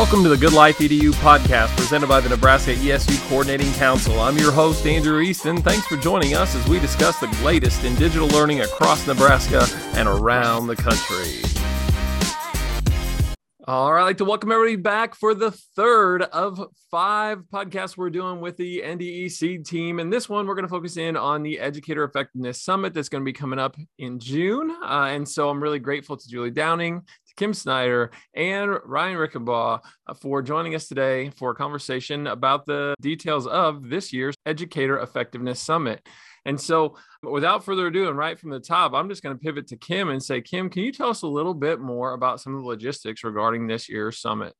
Welcome to the Good Life EDU podcast presented by the Nebraska ESU Coordinating Council. I'm your host, Andrew Easton. Thanks for joining us as we discuss the latest in digital learning across Nebraska and around the country. All right, I'd like to welcome everybody back for the third of five podcasts we're doing with the NDE SEED team. And this one, we're going to focus in on the Educator Effectiveness Summit that's going to be coming up in June. Uh, and so I'm really grateful to Julie Downing, Kim Snyder, and Ryan Ricenbaw uh, for joining us today for a conversation about the details of this year's Educator Effectiveness Summit. And so, without further ado, and right from the top, I'm just going to pivot to Kim and say, Kim, can you tell us a little bit more about some of the logistics regarding this year's summit?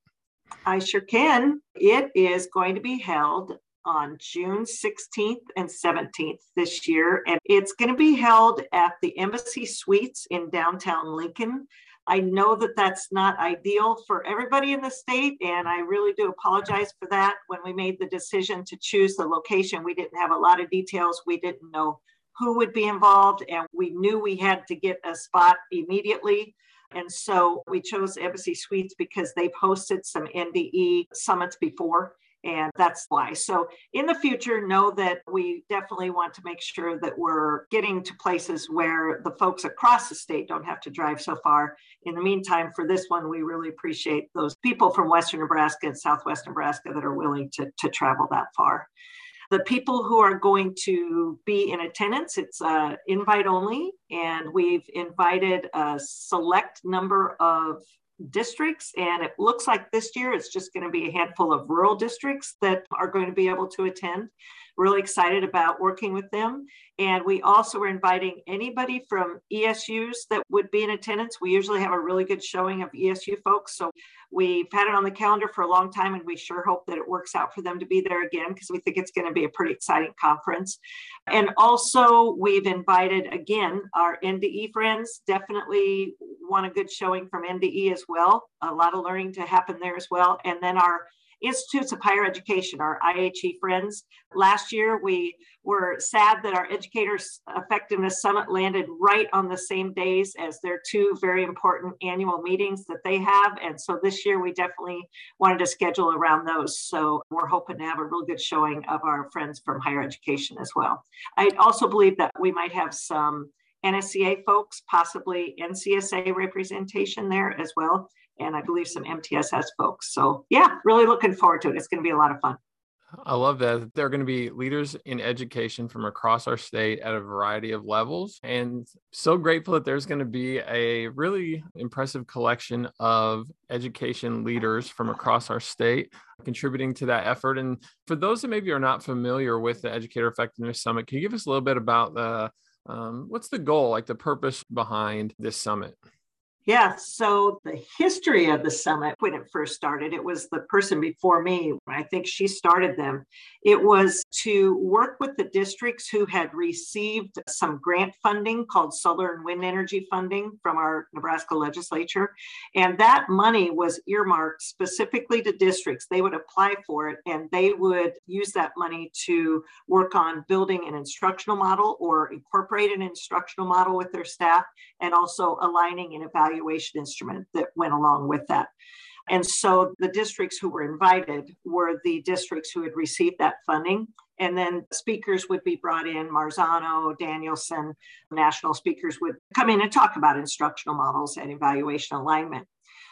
I sure can. It is going to be held on June 16th and 17th this year, and it's going to be held at the Embassy Suites in downtown Lincoln. I know that that's not ideal for everybody in the state, and I really do apologize for that. When we made the decision to choose the location, we didn't have a lot of details. We didn't know who would be involved, and we knew we had to get a spot immediately. And so we chose Embassy Suites because they've hosted some NDE summits before. And that's why. So, in the future, know that we definitely want to make sure that we're getting to places where the folks across the state don't have to drive so far. In the meantime, for this one, we really appreciate those people from Western Nebraska and Southwest Nebraska that are willing to, to travel that far. The people who are going to be in attendance, it's uh, invite only, and we've invited a select number of districts. And it looks like this year it's just going to be a handful of rural districts that are going to be able to attend. Really excited about working with them. And we also are inviting anybody from ESUs that would be in attendance. We usually have a really good showing of ESU folks. So we've had it on the calendar for a long time, and we sure hope that it works out for them to be there again because we think it's going to be a pretty exciting conference. And also, we've invited again our NDE friends. Definitely want a good showing from NDE as well. A lot of learning to happen there as well. And then our Institutes of Higher Education, our IHE friends. Last year, we were sad that our Educators Effectiveness Summit landed right on the same days as their two very important annual meetings that they have. And so this year, we definitely wanted to schedule around those. So we're hoping to have a real good showing of our friends from higher education as well. I also believe that we might have some NSCA folks, possibly NCSA representation there as well and I believe some MTSS folks. So, yeah, really looking forward to it. It's going to be a lot of fun. I love that. There are going to be leaders in education from across our state at a variety of levels. And so grateful that there's going to be a really impressive collection of education leaders from across our state contributing to that effort. And for those that maybe are not familiar with the Educator Effectiveness Summit, can you give us a little bit about the um, what's the goal, like the purpose behind this summit? Yeah, so the history of the summit when it first started, it was the person before me, I think she started them. It was to work with the districts who had received some grant funding called solar and wind energy funding from our Nebraska legislature. And that money was earmarked specifically to districts. They would apply for it and they would use that money to work on building an instructional model or incorporate an instructional model with their staff and also aligning and evaluating evaluation instrument that went along with that. And so the districts who were invited were the districts who had received that funding. And then speakers would be brought in, Marzano, Danielson, national speakers would come in and talk about instructional models and evaluation alignment.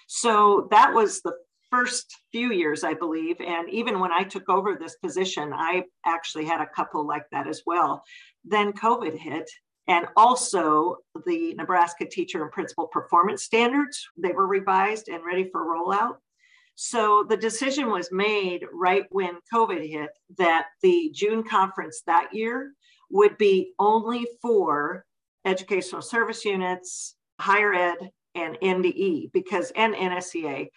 So that was the first few years, I believe. And even when I took over this position, I actually had a couple like that as well. Then COVID hit, and also the Nebraska teacher and principal performance standards. They were revised and ready for rollout. So the decision was made right when COVID hit that the June conference that year would be only for educational service units, higher ed, and NDE because and NSCA.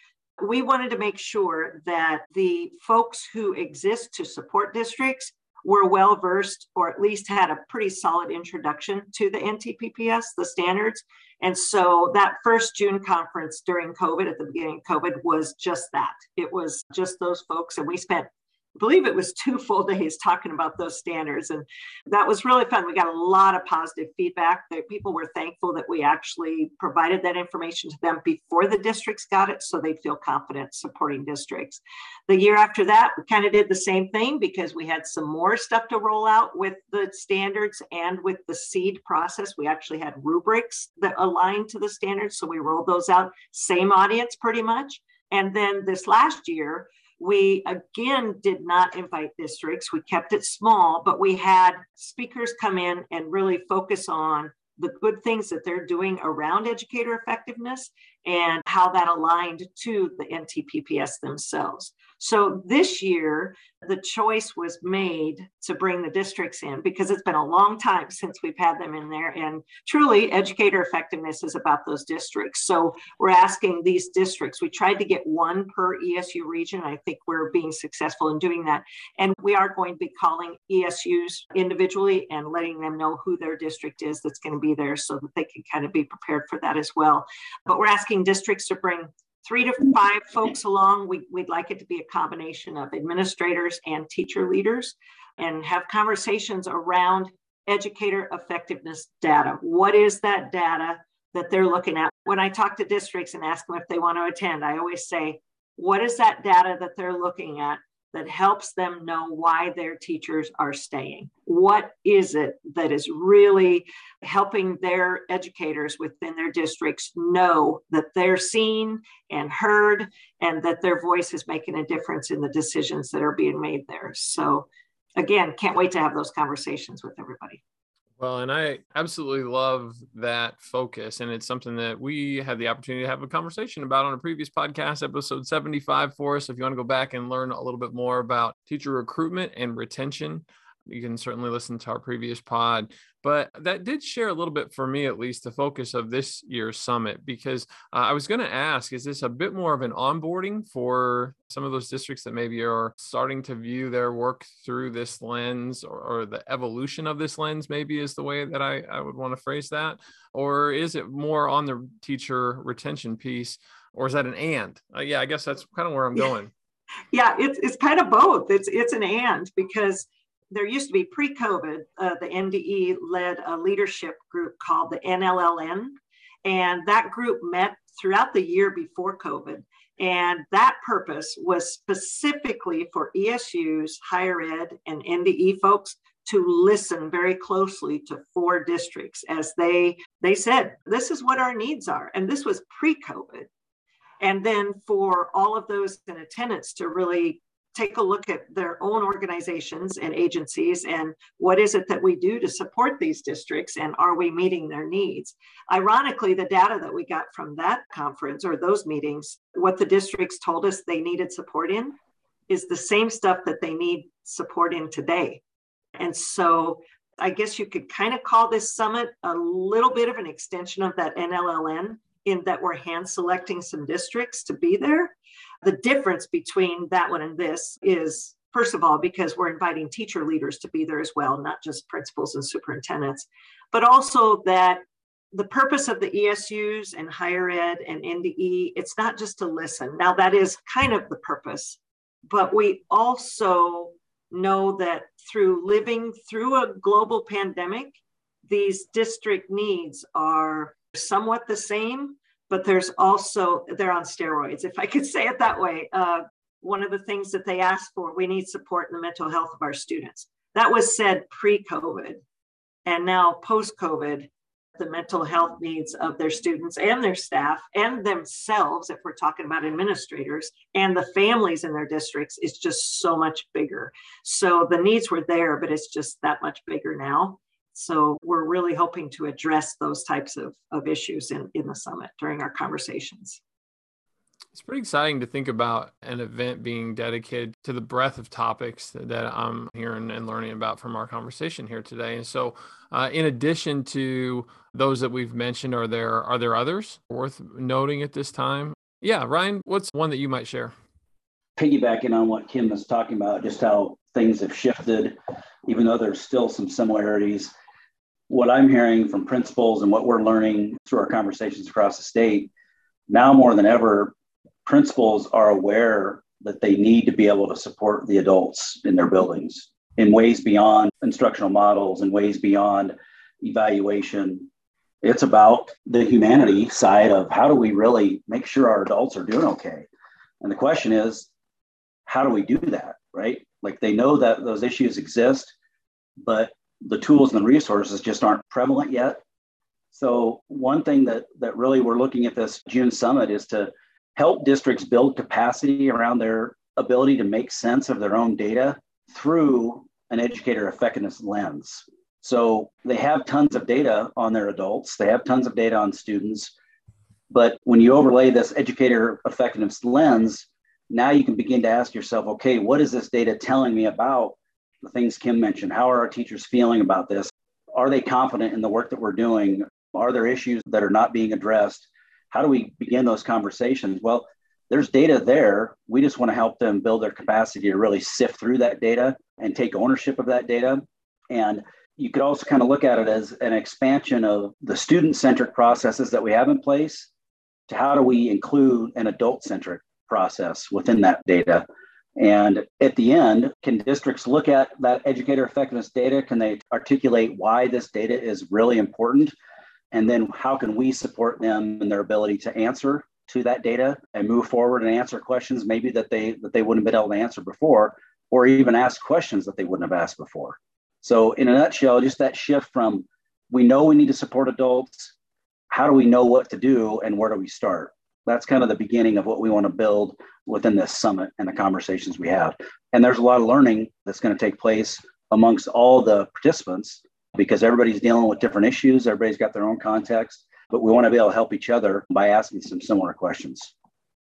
We wanted to make sure that the folks who exist to support districts were well versed or at least had a pretty solid introduction to the NTPPS, the standards. And so that first June conference during COVID, at the beginning of COVID, was just that. It was just those folks. And we spent I believe it was two full days talking about those standards. And that was really fun. We got a lot of positive feedback that people were thankful that we actually provided that information to them before the districts got it so they'd feel confident supporting districts. The year after that, we kind of did the same thing because we had some more stuff to roll out with the standards and with the seed process. We actually had rubrics that aligned to the standards. So we rolled those out, same audience pretty much. And then this last year, we again did not invite districts. We kept it small, but we had speakers come in and really focus on the good things that they're doing around educator effectiveness and how that aligned to the NTPPS themselves. So this year, the choice was made to bring the districts in because it's been a long time since we've had them in there. And truly, educator effectiveness is about those districts. So we're asking these districts, we tried to get one per ESU region. I think we're being successful in doing that. And we are going to be calling ESUs individually and letting them know who their district is that's going to be there so that they can kind of be prepared for that as well. But we're asking districts to bring three to five folks along. We, would like it to be a combination of administrators and teacher leaders and have conversations around educator effectiveness data. What is that data that they're looking at? When I talk to districts and ask them if they want to attend, I always say, what is that data that they're looking at that helps them know why their teachers are staying. What is it that is really helping their educators within their districts know that they're seen and heard and that their voice is making a difference in the decisions that are being made there? So, again, can't wait to have those conversations with everybody. Well, and I absolutely love that focus. And it's something that we had the opportunity to have a conversation about on a previous podcast, episode 75 for us. If you want to go back and learn a little bit more about teacher recruitment and retention, you can certainly listen to our previous pod. But that did share a little bit for me, at least, the focus of this year's summit, because uh, I was going to ask is this a bit more of an onboarding for some of those districts that maybe are starting to view their work through this lens or, or the evolution of this lens, maybe is the way that I, I would want to phrase that? Or is it more on the teacher retention piece? Or is that an and? Uh, yeah, I guess that's kind of where I'm going. yeah, it's, it's kind of both. It's, it's an and because there used to be pre-COVID, uh, the NDE led a leadership group called the NLLN, and that group met throughout the year before COVID. And that purpose was specifically for ESUs, higher ed, and NDE folks to listen very closely to four districts as they they said this is what our needs are and this was pre-covid and then for all of those in attendance to really take a look at their own organizations and agencies and what is it that we do to support these districts and are we meeting their needs? Ironically the data that we got from that conference or those meetings what the districts told us they needed support in is the same stuff that they need support in today. And so i guess you could kind of call this summit a little bit of an extension of that nlln in that we're hand selecting some districts to be there the difference between that one and this is first of all, because we're inviting teacher leaders to be there as well, not just principals and superintendents, but also that the purpose of the ESUs and higher ed and NDE, it's not just to listen. Now, that is kind of the purpose, but we also know that through living through a global pandemic, these district needs are somewhat the same, but there's also they're on steroids if i could say it that way. Uh, one of the things that they asked for we need support in the mental health of our students. That was said pre-covid and now post-covid the mental health needs of their students and their staff and themselves if we're talking about administrators and the families in their districts is just so much bigger. So the needs were there but it's just that much bigger now so we're really hoping to address those types of, of issues in, in the summit during our conversations. It's pretty exciting to think about an event being dedicated to the breadth of topics that I'm hearing and learning about from our conversation here today. And so, uh, in addition to those that we've mentioned, are there are there others worth noting at this time? Yeah, Ryan, what's one that you might share? Piggybacking on what Kim was talking about, just how things have shifted, even though there's still some similarities what I'm hearing from principals and what we're learning through our conversations across the state, now more than ever, principals are aware that they need to be able to support the adults in their buildings in ways beyond instructional models and ways beyond evaluation. It's about the humanity side of how do we really make sure our adults are doing okay? And the question is, how do we do that? Right? Like they know that those issues exist, but the tools and the resources just aren't prevalent yet. So one thing that that really we're looking at this June summit is to help districts build capacity around their ability to make sense of their own data through an educator effectiveness lens. So they have tons of data on their adults, they have tons of data on students, but when you overlay this educator effectiveness lens, now you can begin to ask yourself, okay, what is this data telling me about the things Kim mentioned? How are our teachers feeling about this? Are they confident in the work that we're doing? Are there issues that are not being addressed? How do we begin those conversations? Well, there's data there. We just want to help them build their capacity to really sift through that data and take ownership of that data. And you could also kind of look at it as an expansion of the student centric processes that we have in place to how do we include an adult centric process within that data and at the end, can districts look at that educator effectiveness data? Can they articulate why this data is really important? And then how can we support them in their ability to answer to that data and move forward and answer questions maybe that they that they wouldn't have been able to answer before, or even ask questions that they wouldn't have asked before. So in a nutshell, just that shift from we know we need to support adults, how do we know what to do and where do we start? That's kind of the beginning of what we want to build within this summit and the conversations we have. And there's a lot of learning that's going to take place amongst all the participants because everybody's dealing with different issues, everybody's got their own context, but we want to be able to help each other by asking some similar questions.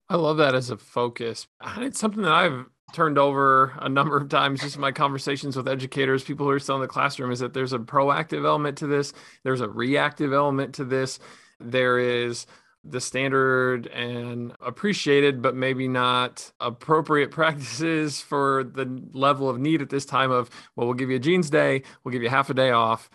I love that as a focus. It's something that I've turned over a number of times just in my conversations with educators, people who are still in the classroom, is that there's a proactive element to this, there's a reactive element to this. There is the standard and appreciated, but maybe not appropriate practices for the level of need at this time of, well, we'll give you a jeans day, we'll give you half a day off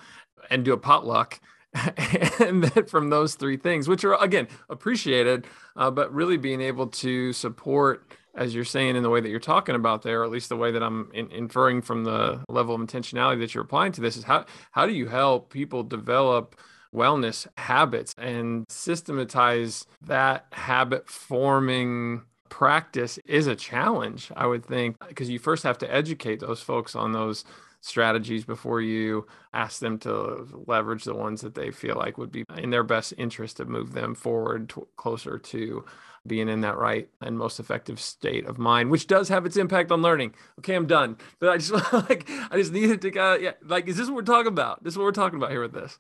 and do a potluck. and then from those three things, which are again appreciated, uh, but really being able to support, as you're saying in the way that you're talking about there, or at least the way that I'm in, inferring from the level of intentionality that you're applying to this, is how how do you help people develop wellness habits and systematize that habit forming practice is a challenge, I would think, because you first have to educate those folks on those strategies before you ask them to leverage the ones that they feel like would be in their best interest to move them forward to, closer to being in that right and most effective state of mind, which does have its impact on learning. Okay, I'm done. But I just like I just needed to uh, yeah, like is this what we're talking about? This is what we're talking about here with this.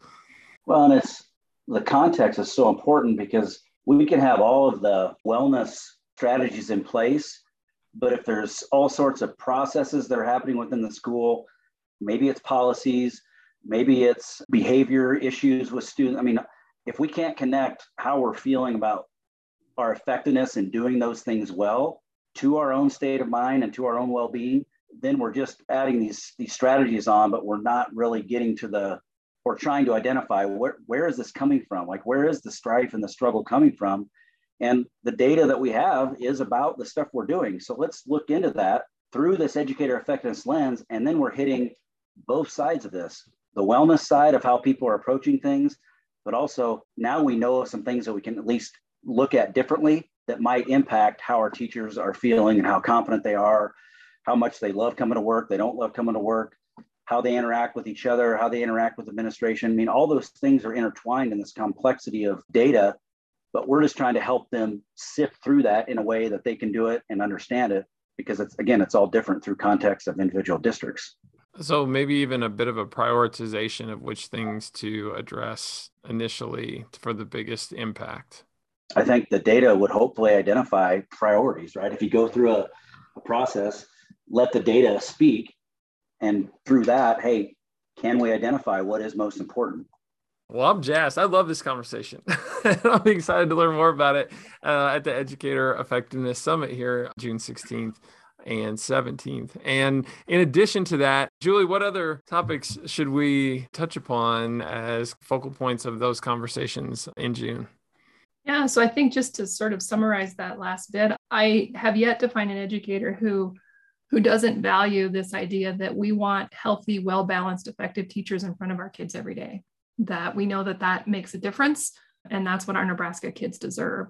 Well, and it's the context is so important because we can have all of the wellness strategies in place, but if there's all sorts of processes that are happening within the school, maybe it's policies, maybe it's behavior issues with students. I mean, if we can't connect how we're feeling about our effectiveness in doing those things well to our own state of mind and to our own well-being, then we're just adding these these strategies on, but we're not really getting to the or trying to identify where, where is this coming from? Like, where is the strife and the struggle coming from? And the data that we have is about the stuff we're doing. So let's look into that through this educator effectiveness lens. And then we're hitting both sides of this the wellness side of how people are approaching things, but also now we know some things that we can at least look at differently that might impact how our teachers are feeling and how confident they are, how much they love coming to work, they don't love coming to work, how they interact with each other, how they interact with administration. I mean, all those things are intertwined in this complexity of data, but we're just trying to help them sift through that in a way that they can do it and understand it because it's again, it's all different through context of individual districts. So maybe even a bit of a prioritization of which things to address initially for the biggest impact. I think the data would hopefully identify priorities, right? If you go through a, a process, let the data speak and through that hey can we identify what is most important well i'm jazzed i love this conversation i'm excited to learn more about it uh, at the educator effectiveness summit here june 16th and 17th. And in addition to that, Julie, what other topics should we touch upon as focal points of those conversations in June? Yeah, so I think just to sort of summarize that last bit, I have yet to find an educator who who doesn't value this idea that we want healthy, well-balanced, effective teachers in front of our kids every day. That we know that that makes a difference and that's what our Nebraska kids deserve.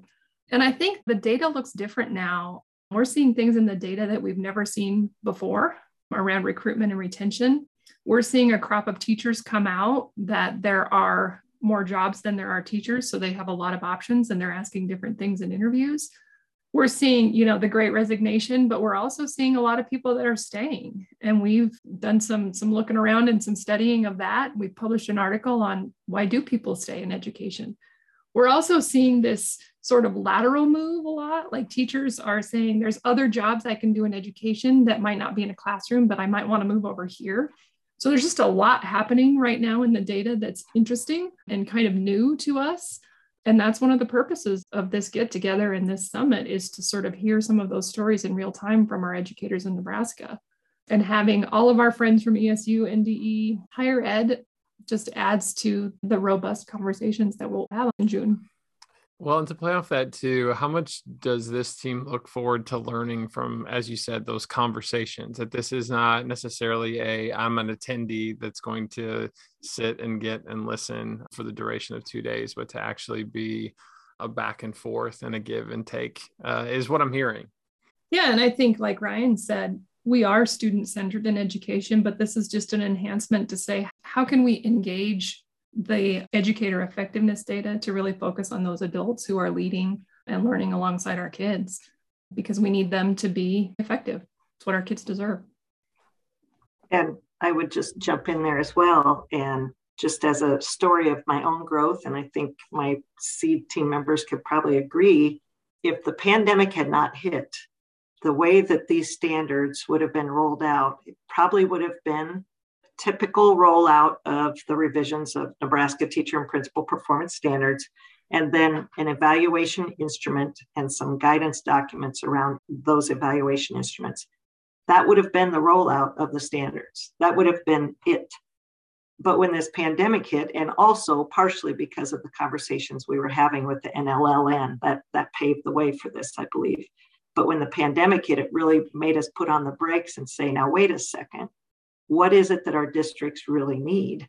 And I think the data looks different now. We're seeing things in the data that we've never seen before around recruitment and retention. We're seeing a crop of teachers come out that there are more jobs than there are teachers. So they have a lot of options and they're asking different things in interviews. We're seeing, you know, the great resignation, but we're also seeing a lot of people that are staying. And we've done some some looking around and some studying of that. We've published an article on why do people stay in education. We're also seeing this sort of lateral move a lot. Like teachers are saying, there's other jobs I can do in education that might not be in a classroom, but I might want to move over here. So there's just a lot happening right now in the data that's interesting and kind of new to us. And that's one of the purposes of this get together and this summit is to sort of hear some of those stories in real time from our educators in Nebraska. And having all of our friends from ESU, NDE, higher ed just adds to the robust conversations that we'll have in June. Well, and to play off that too, how much does this team look forward to learning from, as you said, those conversations? That this is not necessarily a I'm an attendee that's going to sit and get and listen for the duration of two days, but to actually be a back and forth and a give and take uh, is what I'm hearing. Yeah, and I think, like Ryan said, we are student centered in education, but this is just an enhancement to say how can we engage the educator effectiveness data to really focus on those adults who are leading and learning alongside our kids because we need them to be effective. It's what our kids deserve. And I would just jump in there as well. And just as a story of my own growth, and I think my seed team members could probably agree if the pandemic had not hit, the way that these standards would have been rolled out, it probably would have been typical rollout of the revisions of Nebraska teacher and principal performance standards, and then an evaluation instrument and some guidance documents around those evaluation instruments. That would have been the rollout of the standards. That would have been it. But when this pandemic hit, and also partially because of the conversations we were having with the NLLN, that, that paved the way for this, I believe. But when the pandemic hit, it really made us put on the brakes and say, now, wait a second what is it that our districts really need?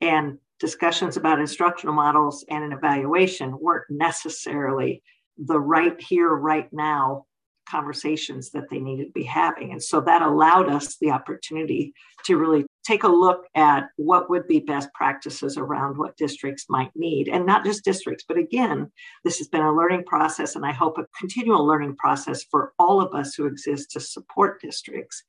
And discussions about instructional models and an evaluation weren't necessarily the right here, right now conversations that they needed to be having. And so that allowed us the opportunity to really take a look at what would be best practices around what districts might need. And not just districts, but again, this has been a learning process, and I hope a continual learning process for all of us who exist to support districts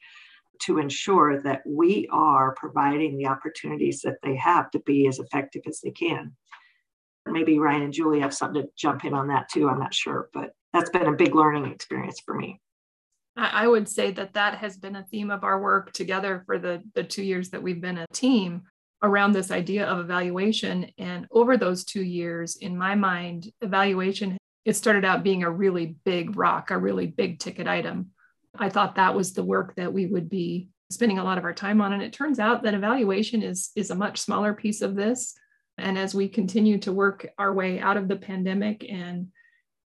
to ensure that we are providing the opportunities that they have to be as effective as they can. Maybe Ryan and Julie have something to jump in on that too. I'm not sure, but that's been a big learning experience for me. I would say that that has been a theme of our work together for the, the two years that we've been a team around this idea of evaluation. And over those two years, in my mind, evaluation, it started out being a really big rock, a really big ticket item. I thought that was the work that we would be spending a lot of our time on. And it turns out that evaluation is, is a much smaller piece of this. And as we continue to work our way out of the pandemic and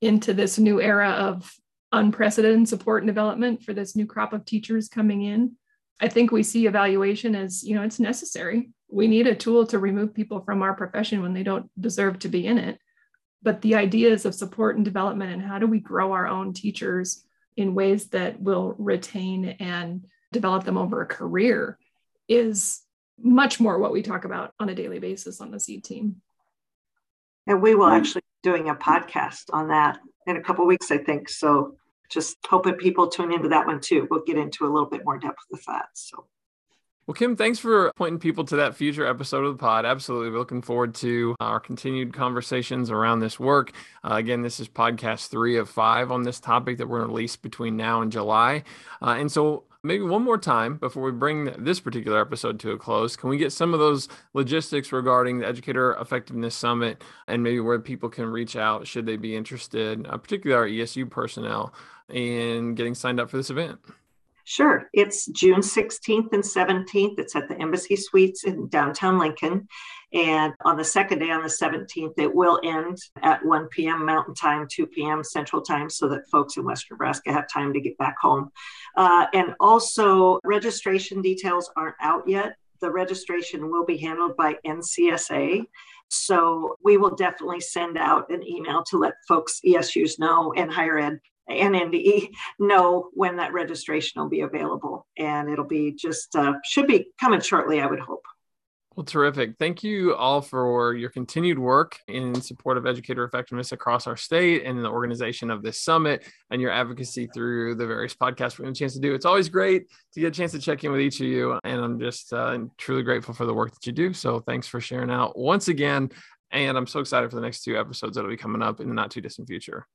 into this new era of unprecedented support and development for this new crop of teachers coming in, I think we see evaluation as, you know, it's necessary. We need a tool to remove people from our profession when they don't deserve to be in it. But the ideas of support and development and how do we grow our own teachers in ways that will retain and develop them over a career is much more what we talk about on a daily basis on the seed team. And we will actually be doing a podcast on that in a couple weeks, I think. So just hoping people tune into that one too. We'll get into a little bit more depth with that. So well, Kim, thanks for pointing people to that future episode of the pod. Absolutely. We're looking forward to our continued conversations around this work. Uh, again, this is podcast three of five on this topic that we're going to release between now and July. Uh, and so, maybe one more time before we bring this particular episode to a close, can we get some of those logistics regarding the Educator Effectiveness Summit and maybe where people can reach out should they be interested, uh, particularly our ESU personnel, in getting signed up for this event? Sure. It's June 16th and 17th. It's at the Embassy Suites in downtown Lincoln. And on the second day, on the 17th, it will end at 1 p.m. Mountain Time, 2 p.m. Central Time, so that folks in Western Nebraska have time to get back home. Uh, and also, registration details aren't out yet. The registration will be handled by NCSA. So we will definitely send out an email to let folks, ESUs know, and higher ed and NDE know when that registration will be available. And it'll be just, uh, should be coming shortly, I would hope. Well, terrific. Thank you all for your continued work in support of educator effectiveness across our state and the organization of this summit and your advocacy through the various podcasts we have a chance to do. It's always great to get a chance to check in with each of you. And I'm just uh, truly grateful for the work that you do. So thanks for sharing out once again. And I'm so excited for the next two episodes that'll be coming up in the not too distant future.